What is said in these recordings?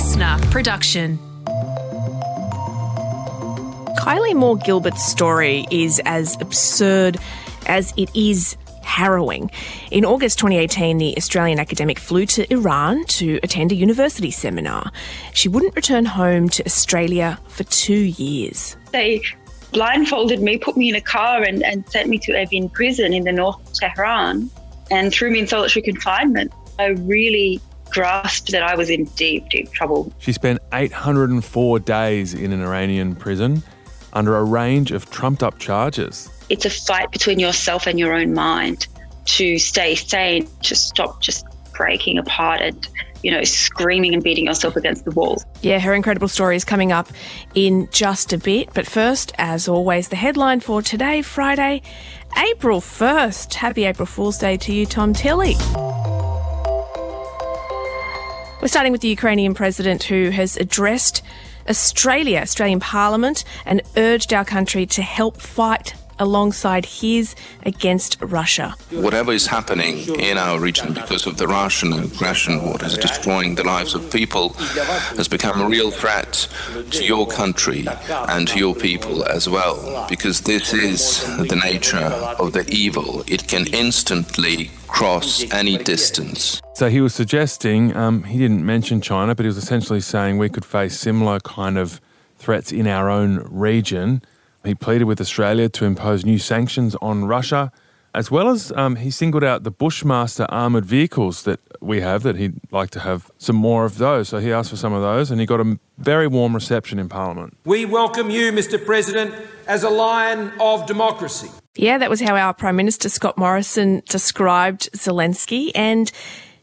listener production. Kylie Moore Gilbert's story is as absurd as it is harrowing. In August 2018, the Australian academic flew to Iran to attend a university seminar. She wouldn't return home to Australia for two years. They blindfolded me, put me in a car, and, and sent me to Evin prison in the north of Tehran and threw me in solitary confinement. I really grasped that I was in deep, deep trouble. She spent 804 days in an Iranian prison under a range of trumped up charges. It's a fight between yourself and your own mind to stay sane, to stop just breaking apart and, you know, screaming and beating yourself against the wall. Yeah, her incredible story is coming up in just a bit. But first, as always, the headline for today, Friday, April 1st. Happy April Fool's Day to you, Tom Tilley. We're starting with the Ukrainian president who has addressed Australia, Australian Parliament, and urged our country to help fight alongside his against Russia. Whatever is happening in our region because of the Russian aggression, what is destroying the lives of people, has become a real threat to your country and to your people as well. Because this is the nature of the evil. It can instantly cross any distance. So he was suggesting, um, he didn't mention China, but he was essentially saying we could face similar kind of threats in our own region. He pleaded with Australia to impose new sanctions on Russia, as well as um, he singled out the Bushmaster armoured vehicles that we have, that he'd like to have some more of those. So he asked for some of those, and he got a very warm reception in Parliament. We welcome you, Mr. President, as a lion of democracy. Yeah, that was how our Prime Minister Scott Morrison described Zelensky, and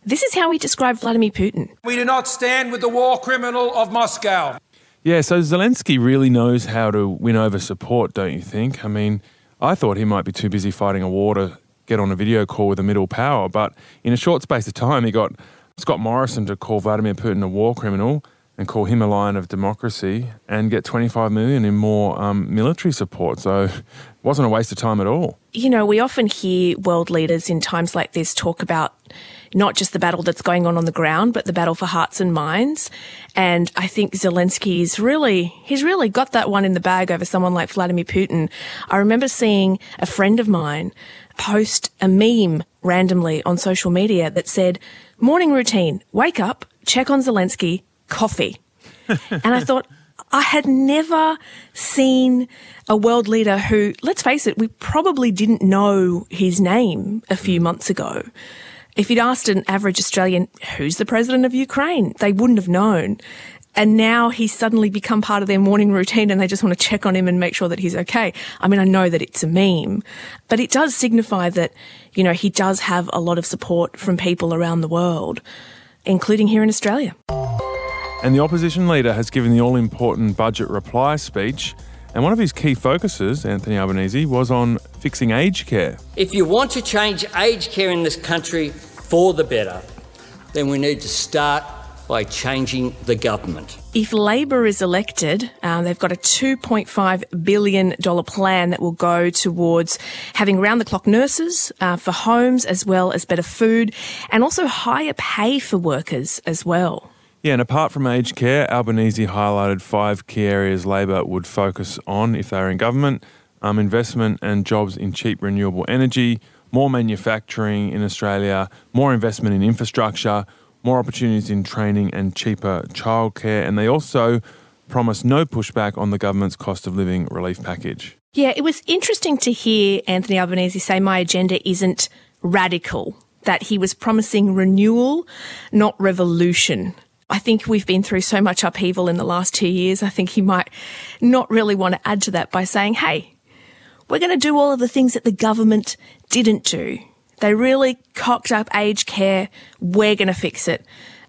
this is how he described Vladimir Putin. We do not stand with the war criminal of Moscow. Yeah, so Zelensky really knows how to win over support, don't you think? I mean, I thought he might be too busy fighting a war to get on a video call with a middle power, but in a short space of time, he got Scott Morrison to call Vladimir Putin a war criminal and call him a lion of democracy and get 25 million in more um, military support. So it wasn't a waste of time at all. You know, we often hear world leaders in times like this talk about not just the battle that's going on on the ground, but the battle for hearts and minds. And I think Zelensky is really, he's really got that one in the bag over someone like Vladimir Putin. I remember seeing a friend of mine post a meme randomly on social media that said, morning routine, wake up, check on Zelensky, coffee. and I thought, I had never seen a world leader who, let's face it, we probably didn't know his name a few mm. months ago. If you'd asked an average Australian, who's the president of Ukraine? They wouldn't have known. And now he's suddenly become part of their morning routine and they just want to check on him and make sure that he's okay. I mean, I know that it's a meme, but it does signify that, you know, he does have a lot of support from people around the world, including here in Australia. And the opposition leader has given the all important budget reply speech. And one of his key focuses, Anthony Albanese, was on fixing aged care. If you want to change aged care in this country for the better, then we need to start by changing the government. If Labor is elected, um, they've got a $2.5 billion plan that will go towards having round the clock nurses uh, for homes as well as better food and also higher pay for workers as well. Yeah, and apart from aged care, Albanese highlighted five key areas Labor would focus on if they were in government um, investment and jobs in cheap renewable energy, more manufacturing in Australia, more investment in infrastructure, more opportunities in training and cheaper childcare. And they also promised no pushback on the government's cost of living relief package. Yeah, it was interesting to hear Anthony Albanese say my agenda isn't radical, that he was promising renewal, not revolution. I think we've been through so much upheaval in the last two years. I think he might not really want to add to that by saying, hey, we're going to do all of the things that the government didn't do. They really cocked up aged care. We're going to fix it.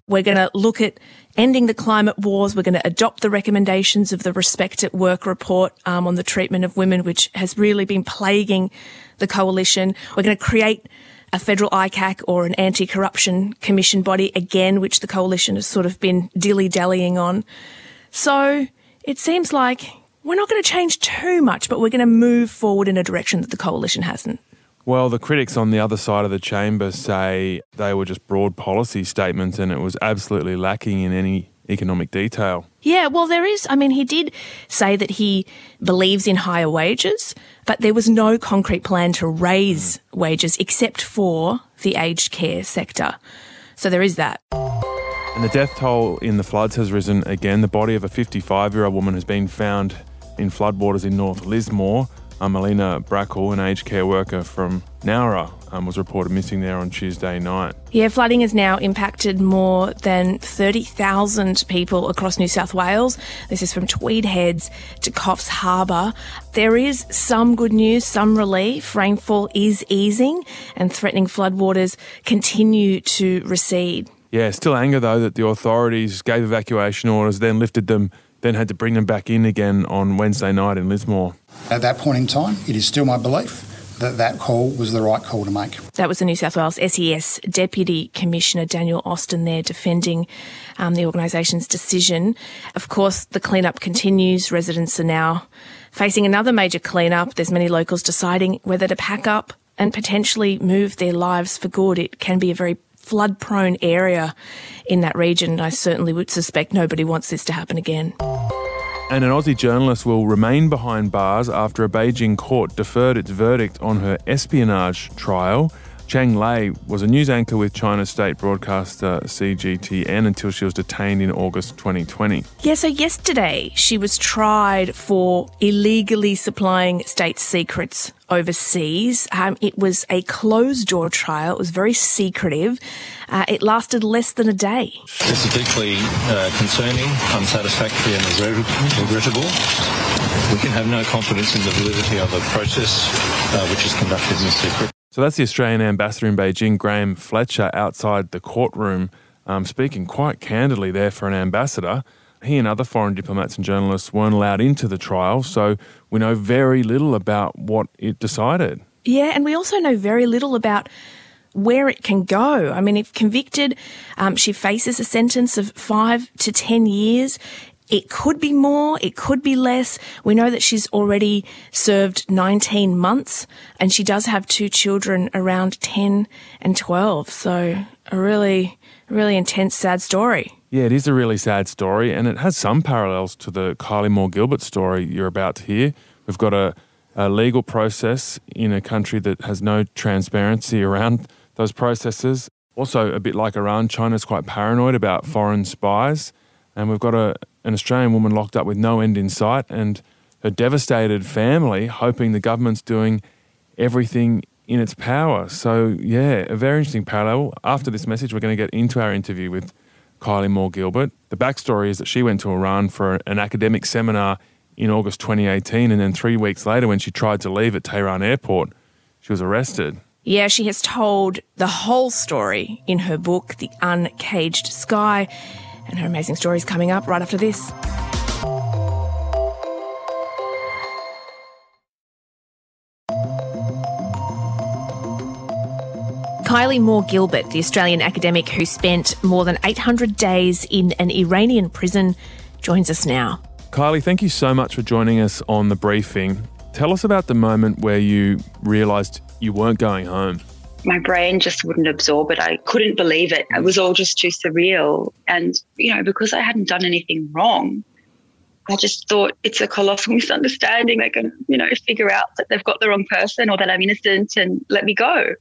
We're going to look at ending the climate wars. We're going to adopt the recommendations of the Respect at Work report um, on the treatment of women, which has really been plaguing the coalition. We're going to create a federal ICAC or an anti-corruption commission body again, which the coalition has sort of been dilly-dallying on. So it seems like we're not going to change too much, but we're going to move forward in a direction that the coalition hasn't. Well, the critics on the other side of the chamber say they were just broad policy statements and it was absolutely lacking in any economic detail. Yeah, well, there is. I mean, he did say that he believes in higher wages, but there was no concrete plan to raise wages except for the aged care sector. So there is that. And the death toll in the floods has risen again. The body of a 55 year old woman has been found in floodwaters in North Lismore. Um, Melina Brackle, an aged care worker from Nowra, um, was reported missing there on Tuesday night. Yeah, flooding has now impacted more than 30,000 people across New South Wales. This is from Tweed Heads to Coffs Harbour. There is some good news, some relief. Rainfall is easing and threatening floodwaters continue to recede. Yeah, still anger though that the authorities gave evacuation orders, then lifted them, then had to bring them back in again on Wednesday night in Lismore. At that point in time, it is still my belief that that call was the right call to make. That was the New South Wales SES Deputy Commissioner Daniel Austin there defending um, the organisation's decision. Of course, the cleanup continues. Residents are now facing another major cleanup. There's many locals deciding whether to pack up and potentially move their lives for good. It can be a very flood prone area in that region. I certainly would suspect nobody wants this to happen again. And an Aussie journalist will remain behind bars after a Beijing court deferred its verdict on her espionage trial. Cheng Lei was a news anchor with China's state broadcaster CGTN until she was detained in August 2020. Yeah, so yesterday she was tried for illegally supplying state secrets overseas. Um, it was a closed door trial, it was very secretive. Uh, it lasted less than a day. This is deeply uh, concerning, unsatisfactory, and regrettable. We can have no confidence in the validity of a process uh, which is conducted in secret. So that's the Australian ambassador in Beijing, Graham Fletcher, outside the courtroom, um, speaking quite candidly there for an ambassador. He and other foreign diplomats and journalists weren't allowed into the trial, so we know very little about what it decided. Yeah, and we also know very little about where it can go. I mean, if convicted, um, she faces a sentence of five to 10 years. It could be more, it could be less. We know that she's already served 19 months and she does have two children around 10 and 12. So a really, really intense, sad story. Yeah, it is a really sad story and it has some parallels to the Kylie Moore Gilbert story you're about to hear. We've got a, a legal process in a country that has no transparency around those processes. Also, a bit like Iran, China's quite paranoid about foreign spies. And we've got a, an Australian woman locked up with no end in sight and her devastated family hoping the government's doing everything in its power. So, yeah, a very interesting parallel. After this message, we're going to get into our interview with Kylie Moore Gilbert. The backstory is that she went to Iran for an academic seminar in August 2018, and then three weeks later, when she tried to leave at Tehran airport, she was arrested. Yeah, she has told the whole story in her book, The Uncaged Sky, and her amazing story is coming up right after this. Kylie Moore Gilbert, the Australian academic who spent more than 800 days in an Iranian prison, joins us now. Kylie, thank you so much for joining us on the briefing. Tell us about the moment where you realised you weren't going home. My brain just wouldn't absorb it. I couldn't believe it. It was all just too surreal. And, you know, because I hadn't done anything wrong, I just thought it's a colossal misunderstanding. They're going to, you know, figure out that they've got the wrong person or that I'm innocent and let me go.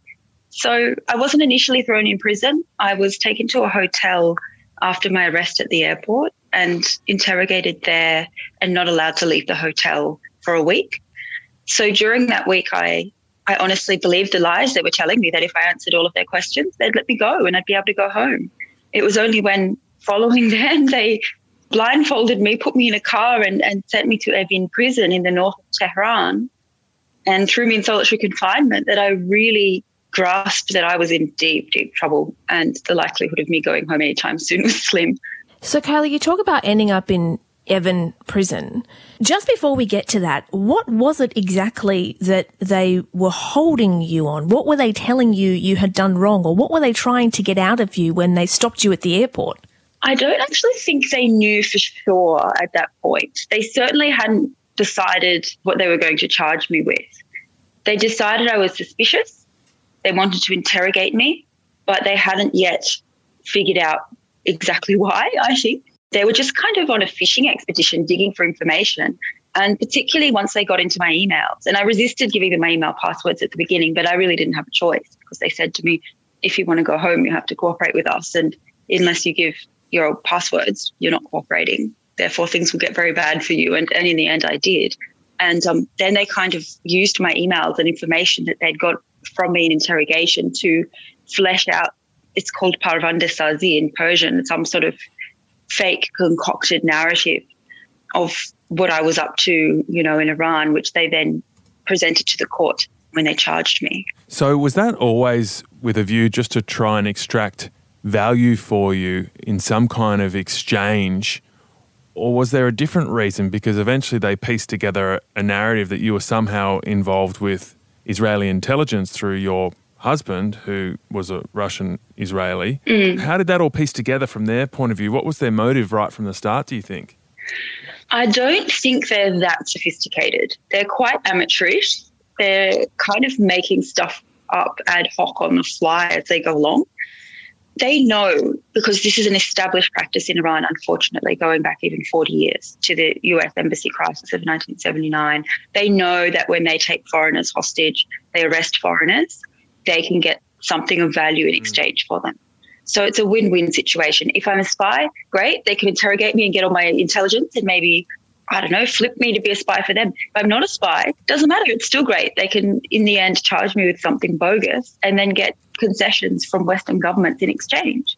So I wasn't initially thrown in prison. I was taken to a hotel after my arrest at the airport and interrogated there and not allowed to leave the hotel for a week. So during that week, I, I honestly believed the lies they were telling me that if I answered all of their questions, they'd let me go and I'd be able to go home. It was only when following them, they blindfolded me, put me in a car and, and sent me to Evin prison in the north of Tehran and threw me in solitary confinement that I really grasped that I was in deep, deep trouble and the likelihood of me going home anytime soon was slim. So, Kylie, you talk about ending up in Evin prison. Just before we get to that, what was it exactly that they were holding you on? What were they telling you you had done wrong, or what were they trying to get out of you when they stopped you at the airport? I don't actually think they knew for sure at that point. They certainly hadn't decided what they were going to charge me with. They decided I was suspicious they wanted to interrogate me, but they hadn't yet figured out exactly why, I think. They were just kind of on a fishing expedition digging for information. And particularly once they got into my emails, and I resisted giving them my email passwords at the beginning, but I really didn't have a choice because they said to me, if you want to go home, you have to cooperate with us. And unless you give your passwords, you're not cooperating. Therefore, things will get very bad for you. And, and in the end, I did. And um, then they kind of used my emails and information that they'd got from me in interrogation to flesh out. It's called Parvandasazi in Persian, some sort of fake concocted narrative of what I was up to, you know, in Iran, which they then presented to the court when they charged me. So was that always with a view just to try and extract value for you in some kind of exchange? Or was there a different reason? Because eventually they pieced together a narrative that you were somehow involved with Israeli intelligence through your husband, who was a Russian Israeli. Mm. How did that all piece together from their point of view? What was their motive right from the start, do you think? I don't think they're that sophisticated. They're quite amateurish. They're kind of making stuff up ad hoc on the fly as they go along. They know because this is an established practice in Iran, unfortunately, going back even 40 years to the US embassy crisis of 1979. They know that when they take foreigners hostage, they arrest foreigners, they can get something of value in hmm. exchange for them. So it's a win win situation. If I'm a spy, great. They can interrogate me and get all my intelligence and maybe, I don't know, flip me to be a spy for them. If I'm not a spy, doesn't matter. It's still great. They can, in the end, charge me with something bogus and then get concessions from Western governments in exchange.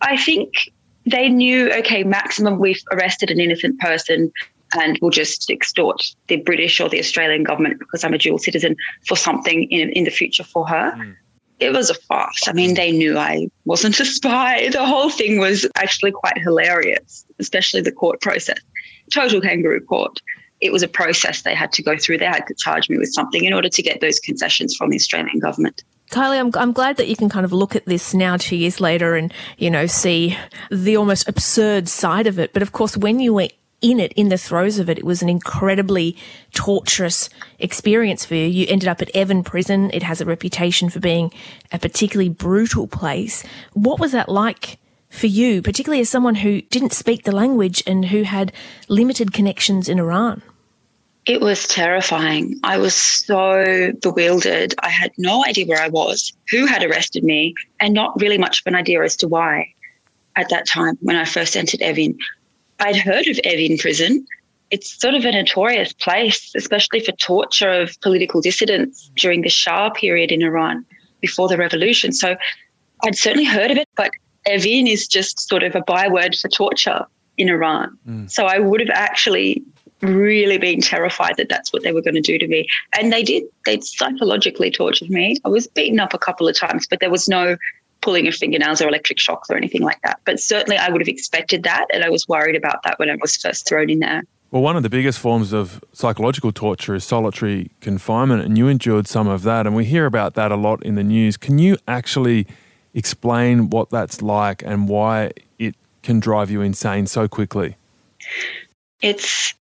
I think they knew, okay, maximum we've arrested an innocent person and we'll just extort the British or the Australian government because I'm a dual citizen for something in, in the future for her. Mm it was a farce. I mean, they knew I wasn't a spy. The whole thing was actually quite hilarious, especially the court process. Total kangaroo court. It was a process they had to go through. They had to charge me with something in order to get those concessions from the Australian government. Kylie, I'm, I'm glad that you can kind of look at this now, two years later, and, you know, see the almost absurd side of it. But of course, when you were in it, in the throes of it. It was an incredibly torturous experience for you. You ended up at Evin Prison. It has a reputation for being a particularly brutal place. What was that like for you, particularly as someone who didn't speak the language and who had limited connections in Iran? It was terrifying. I was so bewildered. I had no idea where I was, who had arrested me, and not really much of an idea as to why at that time when I first entered Evin. I'd heard of Evin prison. It's sort of a notorious place, especially for torture of political dissidents during the Shah period in Iran before the revolution. So I'd certainly heard of it, but Evin is just sort of a byword for torture in Iran. Mm. So I would have actually really been terrified that that's what they were going to do to me. And they did. They psychologically tortured me. I was beaten up a couple of times, but there was no pulling of fingernails or electric shocks or anything like that. But certainly I would have expected that. And I was worried about that when I was first thrown in there. Well, one of the biggest forms of psychological torture is solitary confinement, and you endured some of that. And we hear about that a lot in the news. Can you actually explain what that's like and why it can drive you insane so quickly? It's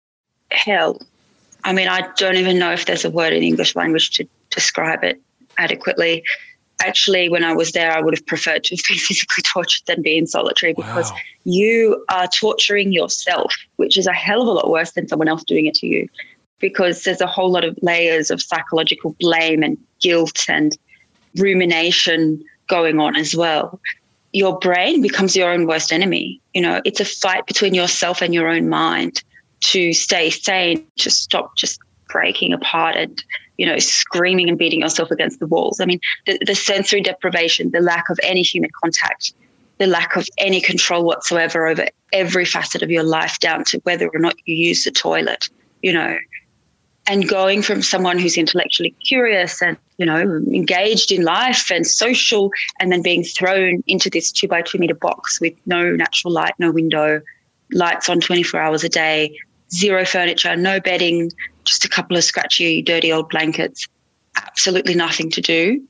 hell. I mean, I don't even know if there's a word in English language to describe it adequately actually, when I was there, I would have preferred to have been physically tortured than be in solitary because wow. you are torturing yourself, which is a hell of a lot worse than someone else doing it to you. Because there's a whole lot of layers of psychological blame and guilt and rumination going on as well. Your brain becomes your own worst enemy. You know, it's a fight between yourself and your own mind to stay sane, to stop just breaking apart and you know, screaming and beating yourself against the walls. I mean, the, the sensory deprivation, the lack of any human contact, the lack of any control whatsoever over every facet of your life, down to whether or not you use the toilet, you know, and going from someone who's intellectually curious and you know engaged in life and social and then being thrown into this two by two meter box with no natural light no window lights on 24 hours a day zero furniture no bedding just a couple of scratchy, dirty old blankets, absolutely nothing to do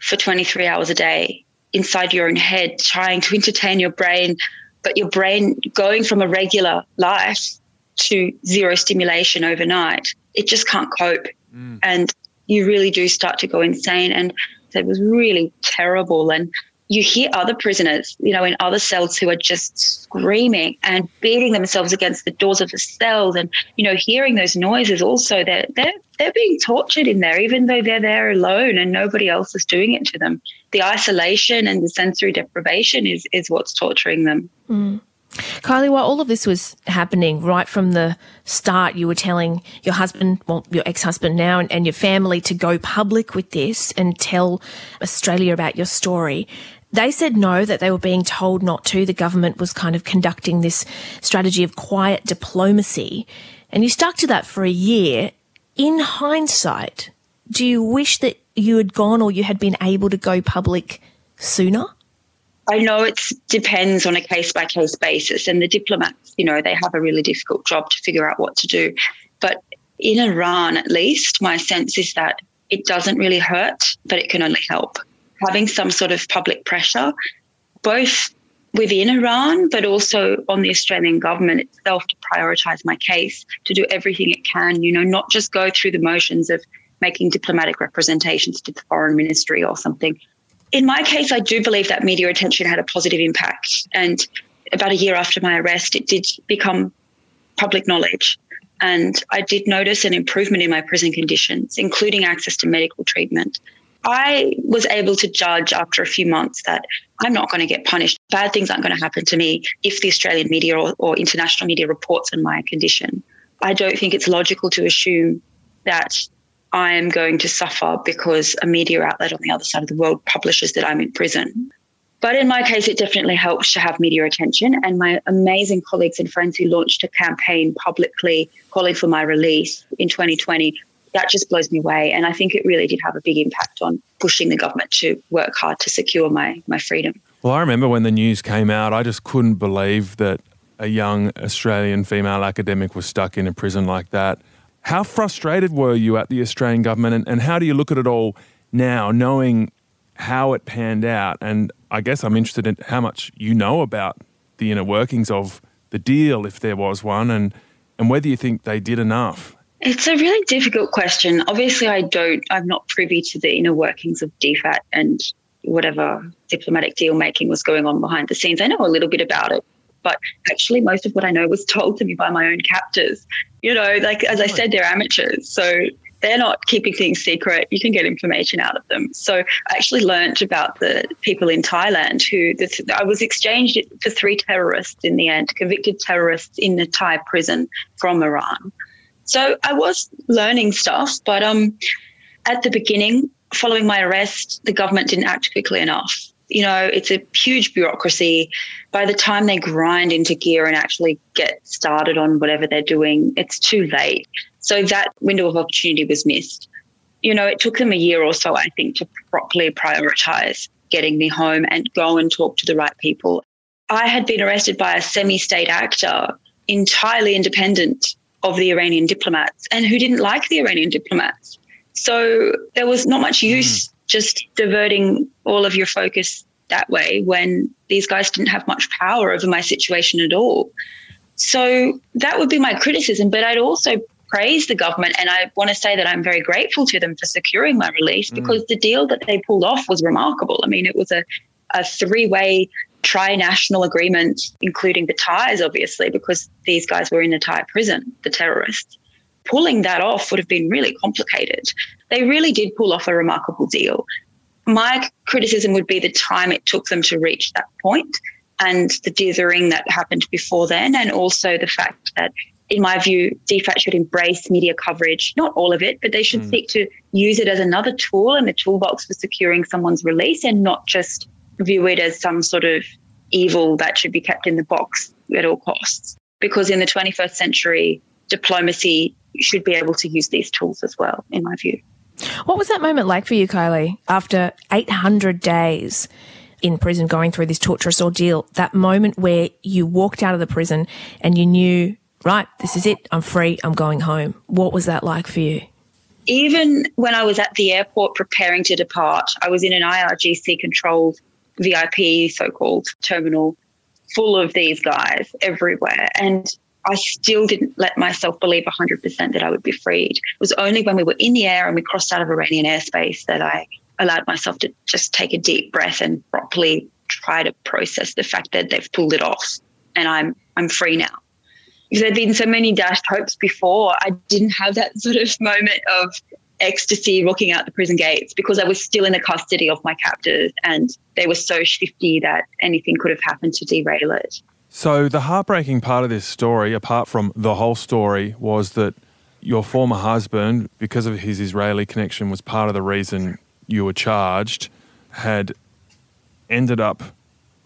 for 23 hours a day inside your own head, trying to entertain your brain, but your brain going from a regular life to zero stimulation overnight, it just can't cope. Mm. And you really do start to go insane. And it was really terrible. And you hear other prisoners, you know, in other cells who are just screaming and beating themselves against the doors of the cells, and you know, hearing those noises. Also, they're they're they're being tortured in there, even though they're there alone and nobody else is doing it to them. The isolation and the sensory deprivation is is what's torturing them. Mm. Kylie, while all of this was happening, right from the start, you were telling your husband, well, your ex husband now, and, and, your family to go public with this and tell Australia about your story. They said no, that they were being told not to. The government was kind of conducting this strategy of quiet diplomacy. And you stuck to that for a year. In hindsight, do you wish that you had gone or you had been able to go public sooner? I know it depends on a case by case basis, and the diplomats, you know, they have a really difficult job to figure out what to do. But in Iran, at least, my sense is that it doesn't really hurt, but it can only help. Having some sort of public pressure, both within Iran, but also on the Australian government itself to prioritize my case, to do everything it can, you know, not just go through the motions of making diplomatic representations to the foreign ministry or something, in my case, I do believe that media attention had a positive impact. And about a year after my arrest, it did become public knowledge. And I did notice an improvement in my prison conditions, including access to medical treatment. I was able to judge after a few months that I'm not going to get punished. Bad things aren't going to happen to me if the Australian media or, or international media reports on my condition. I don't think it's logical to assume that I am going to suffer because a media outlet on the other side of the world publishes that I'm in prison. But in my case, it definitely helps to have media attention. And my amazing colleagues and friends who launched a campaign publicly calling for my release in 2020, that just blows me away. And I think it really did have a big impact on pushing the government to work hard to secure my, my freedom. Well, I remember when the news came out, I just couldn't believe that a young Australian female academic was stuck in a prison like that. How frustrated were you at the Australian government, and, and how do you look at it all now, knowing how it panned out? And I guess I'm interested in how much you know about the inner workings of the deal, if there was one, and, and whether you think they did enough. It's a really difficult question. Obviously, I don't, I'm not privy to the inner workings of DFAT and whatever diplomatic deal making was going on behind the scenes. I know a little bit about it, but actually, most of what I know was told to me by my own captors. You know, like as I said, they're amateurs. So they're not keeping things secret. You can get information out of them. So I actually learned about the people in Thailand who this, I was exchanged for three terrorists in the end, convicted terrorists in the Thai prison from Iran. So I was learning stuff, but um, at the beginning, following my arrest, the government didn't act quickly enough you know, it's a huge bureaucracy. By the time they grind into gear and actually get started on whatever they're doing, it's too late. So that window of opportunity was missed. You know, it took them a year or so, I think, to properly prioritize getting me home and go and talk to the right people. I had been arrested by a semi state actor entirely independent of the Iranian diplomats and who didn't like the Iranian diplomats. So there was not much use mm just diverting all of your focus that way when these guys didn't have much power over my situation at all. So that would be my criticism. But I'd also praise the government and I want to say that I'm very grateful to them for securing my release mm. because the deal that they pulled off was remarkable. I mean, it was a, a three way tri-national agreement, including the Thais, obviously, because these guys were in a Thai prison, the terrorists pulling that off would have been really complicated. They really did pull off a remarkable deal. My criticism would be the time it took them to reach that point and the dithering that happened before then, and also the fact that, in my view, DFAT should embrace media coverage, not all of it, but they should mm. seek to use it as another tool in the toolbox for securing someone's release and not just view it as some sort of evil that should be kept in the box at all costs. Because in the 21st century, diplomacy should be able to use these tools as well, in my view. What was that moment like for you, Kylie, after 800 days in prison going through this torturous ordeal? That moment where you walked out of the prison and you knew, right, this is it, I'm free, I'm going home. What was that like for you? Even when I was at the airport preparing to depart, I was in an IRGC controlled VIP, so called terminal, full of these guys everywhere. And I still didn't let myself believe 100% that I would be freed. It was only when we were in the air and we crossed out of Iranian airspace that I allowed myself to just take a deep breath and properly try to process the fact that they've pulled it off and I'm I'm free now. Because there'd been so many dashed hopes before, I didn't have that sort of moment of ecstasy walking out the prison gates because I was still in the custody of my captors and they were so shifty that anything could have happened to derail it. So, the heartbreaking part of this story, apart from the whole story, was that your former husband, because of his Israeli connection, was part of the reason you were charged, had ended up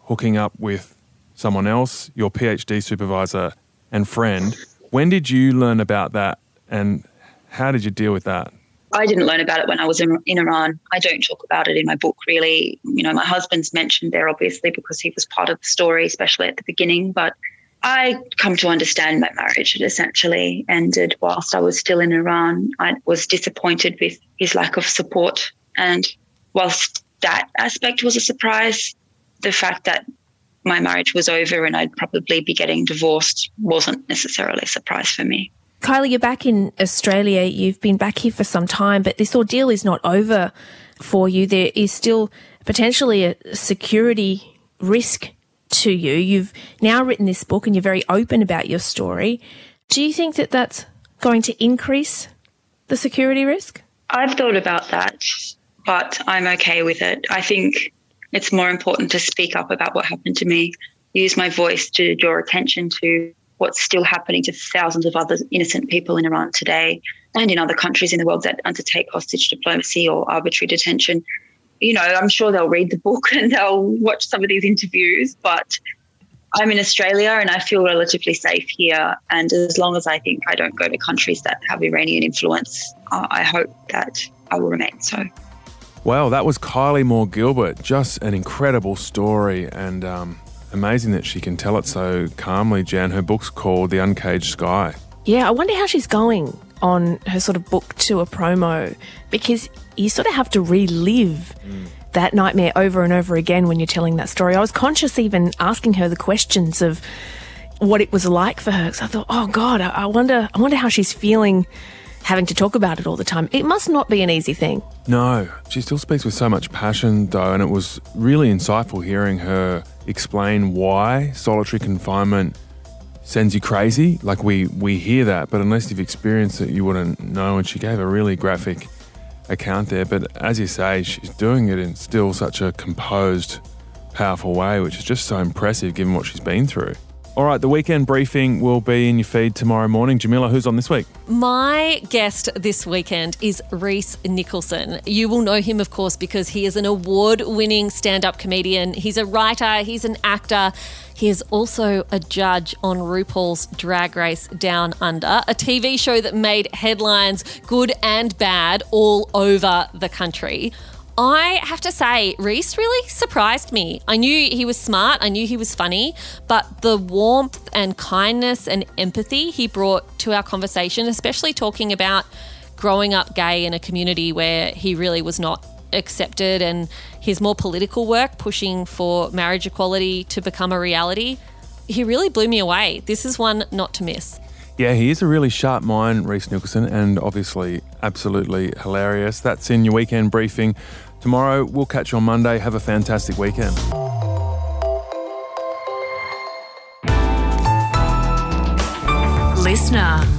hooking up with someone else, your PhD supervisor and friend. When did you learn about that and how did you deal with that? I didn't learn about it when I was in, in Iran. I don't talk about it in my book, really. You know, my husband's mentioned there, obviously, because he was part of the story, especially at the beginning. But I come to understand my marriage had essentially ended whilst I was still in Iran. I was disappointed with his lack of support. And whilst that aspect was a surprise, the fact that my marriage was over and I'd probably be getting divorced wasn't necessarily a surprise for me. Kylie, you're back in Australia. You've been back here for some time, but this ordeal is not over for you. There is still potentially a security risk to you. You've now written this book and you're very open about your story. Do you think that that's going to increase the security risk? I've thought about that, but I'm okay with it. I think it's more important to speak up about what happened to me, use my voice to draw attention to what's still happening to thousands of other innocent people in Iran today and in other countries in the world that undertake hostage diplomacy or arbitrary detention. You know, I'm sure they'll read the book and they'll watch some of these interviews, but I'm in Australia and I feel relatively safe here. And as long as I think I don't go to countries that have Iranian influence, I hope that I will remain so. Well, that was Kylie Moore Gilbert. Just an incredible story and um, amazing that she can tell it so calmly, Jan. Her book's called The Uncaged Sky. Yeah, I wonder how she's going on her sort of book to a promo because you sort of have to relive mm. that nightmare over and over again when you're telling that story. I was conscious even asking her the questions of what it was like for her. So I thought, oh God, I wonder, I wonder how she's feeling having to talk about it all the time. It must not be an easy thing. No, she still speaks with so much passion, though, and it was really insightful hearing her explain why solitary confinement sends you crazy. Like we we hear that, but unless you've experienced it, you wouldn't know. And she gave a really graphic account there. But as you say, she's doing it in still such a composed, powerful way, which is just so impressive given what she's been through. All right, the weekend briefing will be in your feed tomorrow morning. Jamila, who's on this week? My guest this weekend is Rhys Nicholson. You will know him, of course, because he is an award winning stand up comedian. He's a writer, he's an actor. He is also a judge on RuPaul's Drag Race Down Under, a TV show that made headlines, good and bad, all over the country. I have to say, Rhys really surprised me. I knew he was smart, I knew he was funny, but the warmth and kindness and empathy he brought to our conversation, especially talking about growing up gay in a community where he really was not accepted, and his more political work pushing for marriage equality to become a reality, he really blew me away. This is one not to miss. Yeah, he is a really sharp mind, Rhys Nicholson, and obviously absolutely hilarious. That's in your weekend briefing. Tomorrow, we'll catch you on Monday. Have a fantastic weekend. Listener.